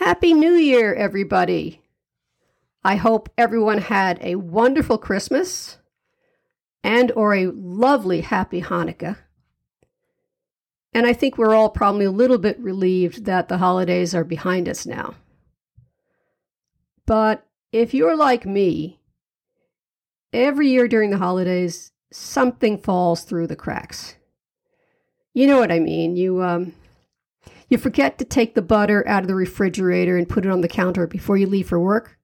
Happy New Year, everybody! I hope everyone had a wonderful Christmas and or a lovely happy Hanukkah. And I think we're all probably a little bit relieved that the holidays are behind us now. But if you're like me, every year during the holidays, something falls through the cracks. You know what I mean? You um you forget to take the butter out of the refrigerator and put it on the counter before you leave for work.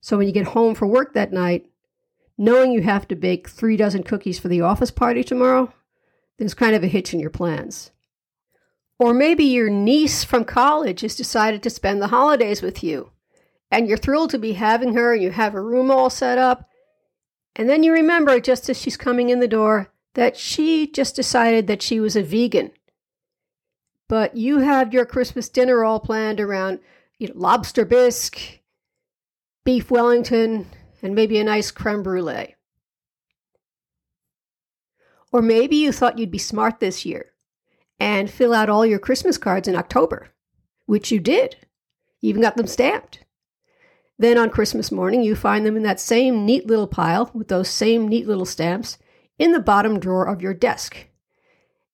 So when you get home for work that night, knowing you have to bake three dozen cookies for the office party tomorrow, there's kind of a hitch in your plans. Or maybe your niece from college has decided to spend the holidays with you, and you're thrilled to be having her, and you have a room all set up. And then you remember, just as she's coming in the door, that she just decided that she was a vegan but you have your Christmas dinner all planned around you know, lobster bisque, beef Wellington, and maybe a nice creme brulee. Or maybe you thought you'd be smart this year and fill out all your Christmas cards in October, which you did. You even got them stamped. Then on Christmas morning, you find them in that same neat little pile with those same neat little stamps in the bottom drawer of your desk.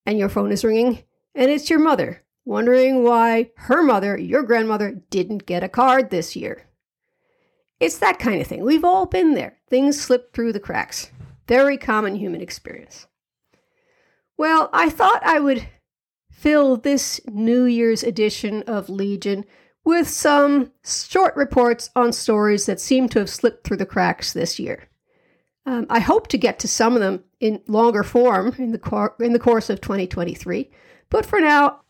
And your phone is ringing and it's your mother, wondering why her mother, your grandmother, didn't get a card this year. It's that kind of thing. We've all been there. Things slip through the cracks. Very common human experience. Well, I thought I would fill this New Year's edition of Legion with some short reports on stories that seem to have slipped through the cracks this year. Um, I hope to get to some of them in longer form in the, cor- in the course of 2023. But for now,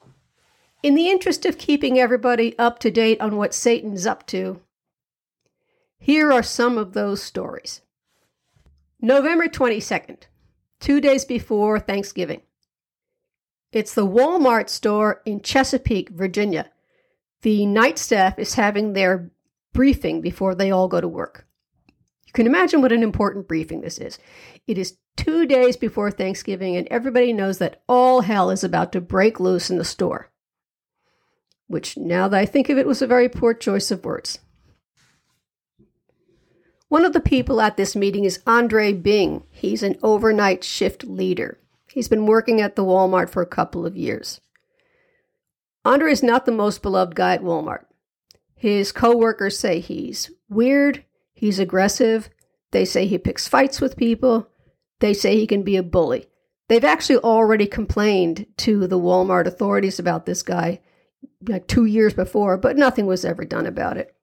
in the interest of keeping everybody up to date on what Satan's up to, here are some of those stories. November 22nd, two days before Thanksgiving. It's the Walmart store in Chesapeake, Virginia. The night staff is having their briefing before they all go to work. Can imagine what an important briefing this is. It is two days before Thanksgiving, and everybody knows that all hell is about to break loose in the store. Which, now that I think of it, was a very poor choice of words. One of the people at this meeting is Andre Bing. He's an overnight shift leader. He's been working at the Walmart for a couple of years. Andre is not the most beloved guy at Walmart. His coworkers say he's weird, he's aggressive, they say he picks fights with people, they say he can be a bully. They've actually already complained to the Walmart authorities about this guy like two years before, but nothing was ever done about it.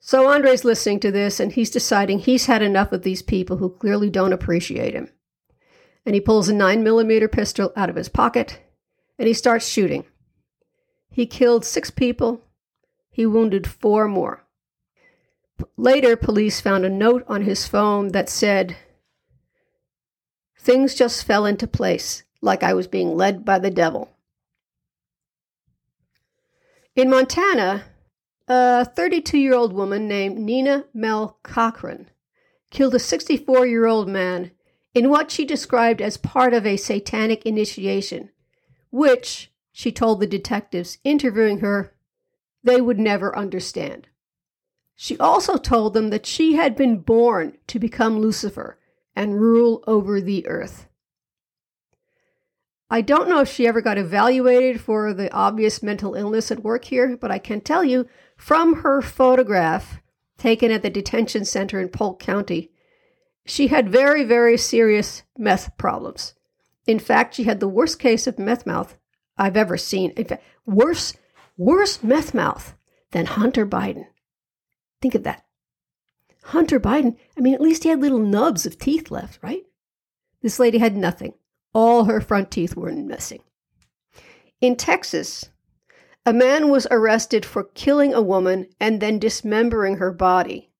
So Andre's listening to this and he's deciding he's had enough of these people who clearly don't appreciate him. And he pulls a 9mm pistol out of his pocket and he starts shooting. He killed six people, he wounded four more. Later, police found a note on his phone that said, Things just fell into place, like I was being led by the devil. In Montana, a 32 year old woman named Nina Mel Cochran killed a 64 year old man in what she described as part of a satanic initiation, which, she told the detectives interviewing her, they would never understand. She also told them that she had been born to become Lucifer and rule over the earth. I don't know if she ever got evaluated for the obvious mental illness at work here, but I can tell you from her photograph taken at the detention center in Polk County, she had very, very serious meth problems. In fact, she had the worst case of meth mouth I've ever seen. In fact, worse, worse meth mouth than Hunter Biden. Think of that. Hunter Biden, I mean, at least he had little nubs of teeth left, right? This lady had nothing. All her front teeth were missing. In Texas, a man was arrested for killing a woman and then dismembering her body.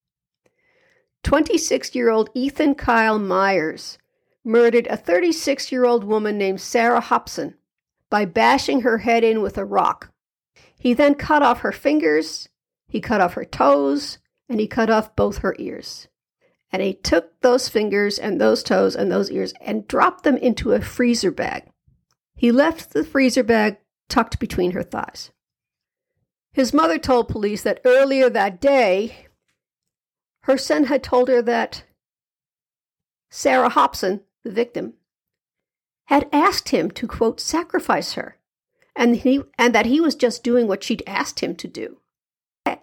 26 year old Ethan Kyle Myers murdered a 36 year old woman named Sarah Hobson by bashing her head in with a rock. He then cut off her fingers, he cut off her toes, and he cut off both her ears. And he took those fingers and those toes and those ears and dropped them into a freezer bag. He left the freezer bag tucked between her thighs. His mother told police that earlier that day, her son had told her that Sarah Hobson, the victim, had asked him to, quote, sacrifice her, and, he, and that he was just doing what she'd asked him to do.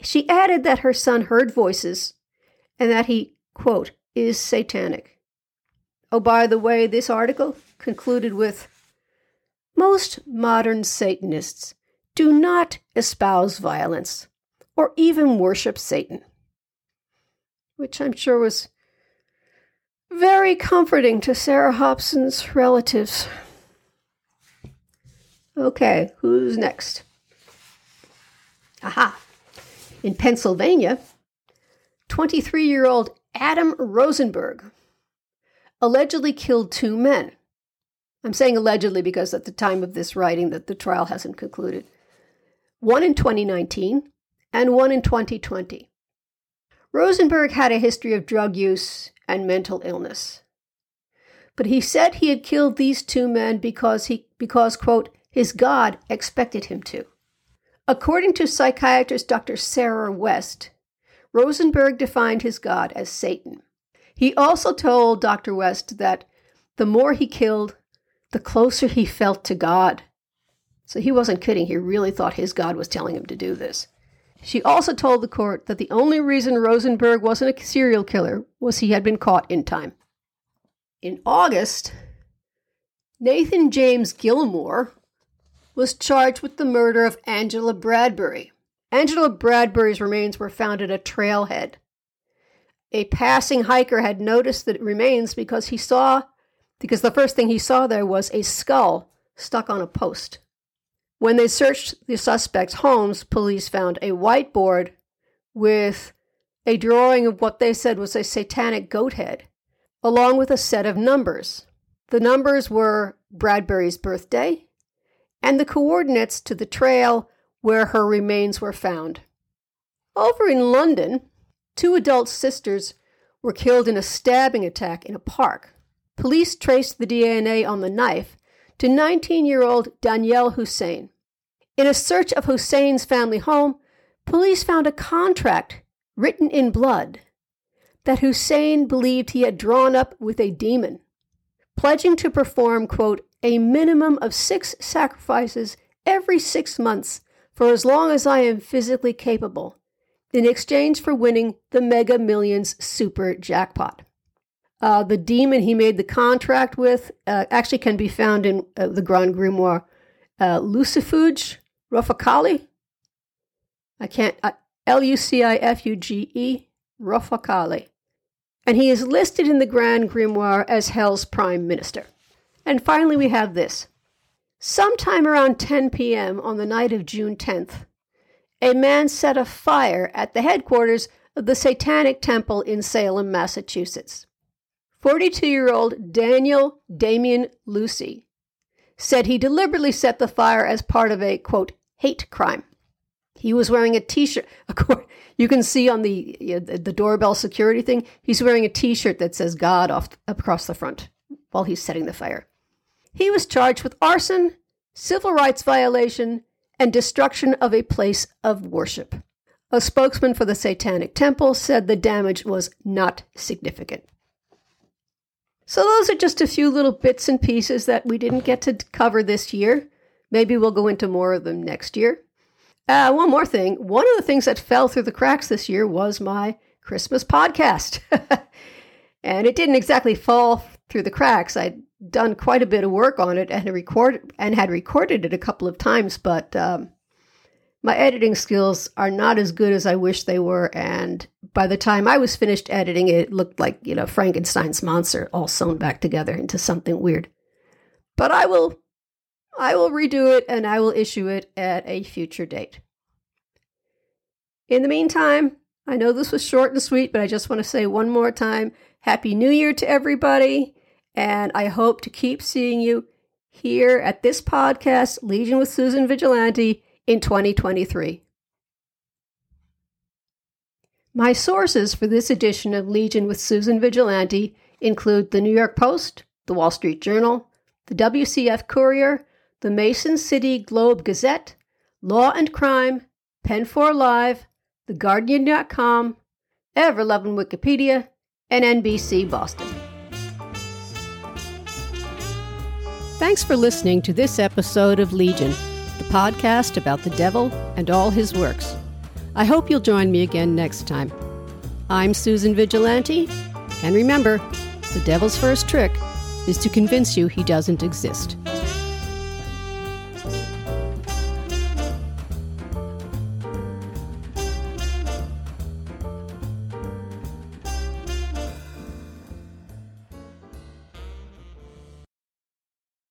She added that her son heard voices and that he, quote, is satanic. Oh, by the way, this article concluded with Most modern Satanists do not espouse violence or even worship Satan, which I'm sure was very comforting to Sarah Hobson's relatives. Okay, who's next? Aha. In Pennsylvania, 23 year old Adam Rosenberg allegedly killed two men. I'm saying allegedly because at the time of this writing that the trial hasn't concluded. One in 2019 and one in 2020. Rosenberg had a history of drug use and mental illness. But he said he had killed these two men because he because quote his God expected him to. According to psychiatrist Dr. Sarah West, Rosenberg defined his God as Satan. He also told Dr. West that the more he killed, the closer he felt to God. So he wasn't kidding, he really thought his God was telling him to do this. She also told the court that the only reason Rosenberg wasn't a serial killer was he had been caught in time. In August, Nathan James Gilmore was charged with the murder of Angela Bradbury. Angela Bradbury's remains were found at a trailhead. A passing hiker had noticed the remains because he saw, because the first thing he saw there was a skull stuck on a post. When they searched the suspect's homes, police found a whiteboard with a drawing of what they said was a satanic goat head, along with a set of numbers. The numbers were Bradbury's birthday and the coordinates to the trail where her remains were found. Over in London, two adult sisters were killed in a stabbing attack in a park. Police traced the DNA on the knife to 19 year old Danyal Hussein. In a search of Hussein's family home, police found a contract written in blood that Hussein believed he had drawn up with a demon, pledging to perform, quote, a minimum of six sacrifices every six months for as long as I am physically capable, in exchange for winning the Mega Millions super jackpot. Uh, the demon he made the contract with uh, actually can be found in uh, the Grand Grimoire. Uh, Lucifuge Rofocale. I can't. Uh, L U C I F U G E Rofocale. And he is listed in the Grand Grimoire as Hell's Prime Minister. And finally, we have this Sometime around 10 p.m. on the night of June 10th, a man set a fire at the headquarters of the Satanic Temple in Salem, Massachusetts. 42 year old Daniel Damien Lucey said he deliberately set the fire as part of a, quote, hate crime. He was wearing a t shirt. You can see on the, the doorbell security thing, he's wearing a t shirt that says God off across the front while he's setting the fire. He was charged with arson, civil rights violation, and destruction of a place of worship. A spokesman for the Satanic Temple said the damage was not significant. So, those are just a few little bits and pieces that we didn't get to cover this year. Maybe we'll go into more of them next year. Uh, one more thing. One of the things that fell through the cracks this year was my Christmas podcast. and it didn't exactly fall through the cracks. I'd done quite a bit of work on it and had recorded and had recorded it a couple of times, but um, my editing skills are not as good as I wish they were. And by the time I was finished editing it, looked like you know Frankenstein's monster all sewn back together into something weird. But I will, I will redo it and I will issue it at a future date. In the meantime, I know this was short and sweet, but I just want to say one more time Happy New Year to everybody. And I hope to keep seeing you here at this podcast, Legion with Susan Vigilante, in 2023. My sources for this edition of Legion with Susan Vigilante include the New York Post, the Wall Street Journal, the WCF Courier, the Mason City Globe Gazette, Law and Crime, Pen 4 Live, TheGuardian.com, Ever Loving Wikipedia, and NBC Boston. Thanks for listening to this episode of Legion, the podcast about the devil and all his works. I hope you'll join me again next time. I'm Susan Vigilante, and remember, the devil's first trick is to convince you he doesn't exist.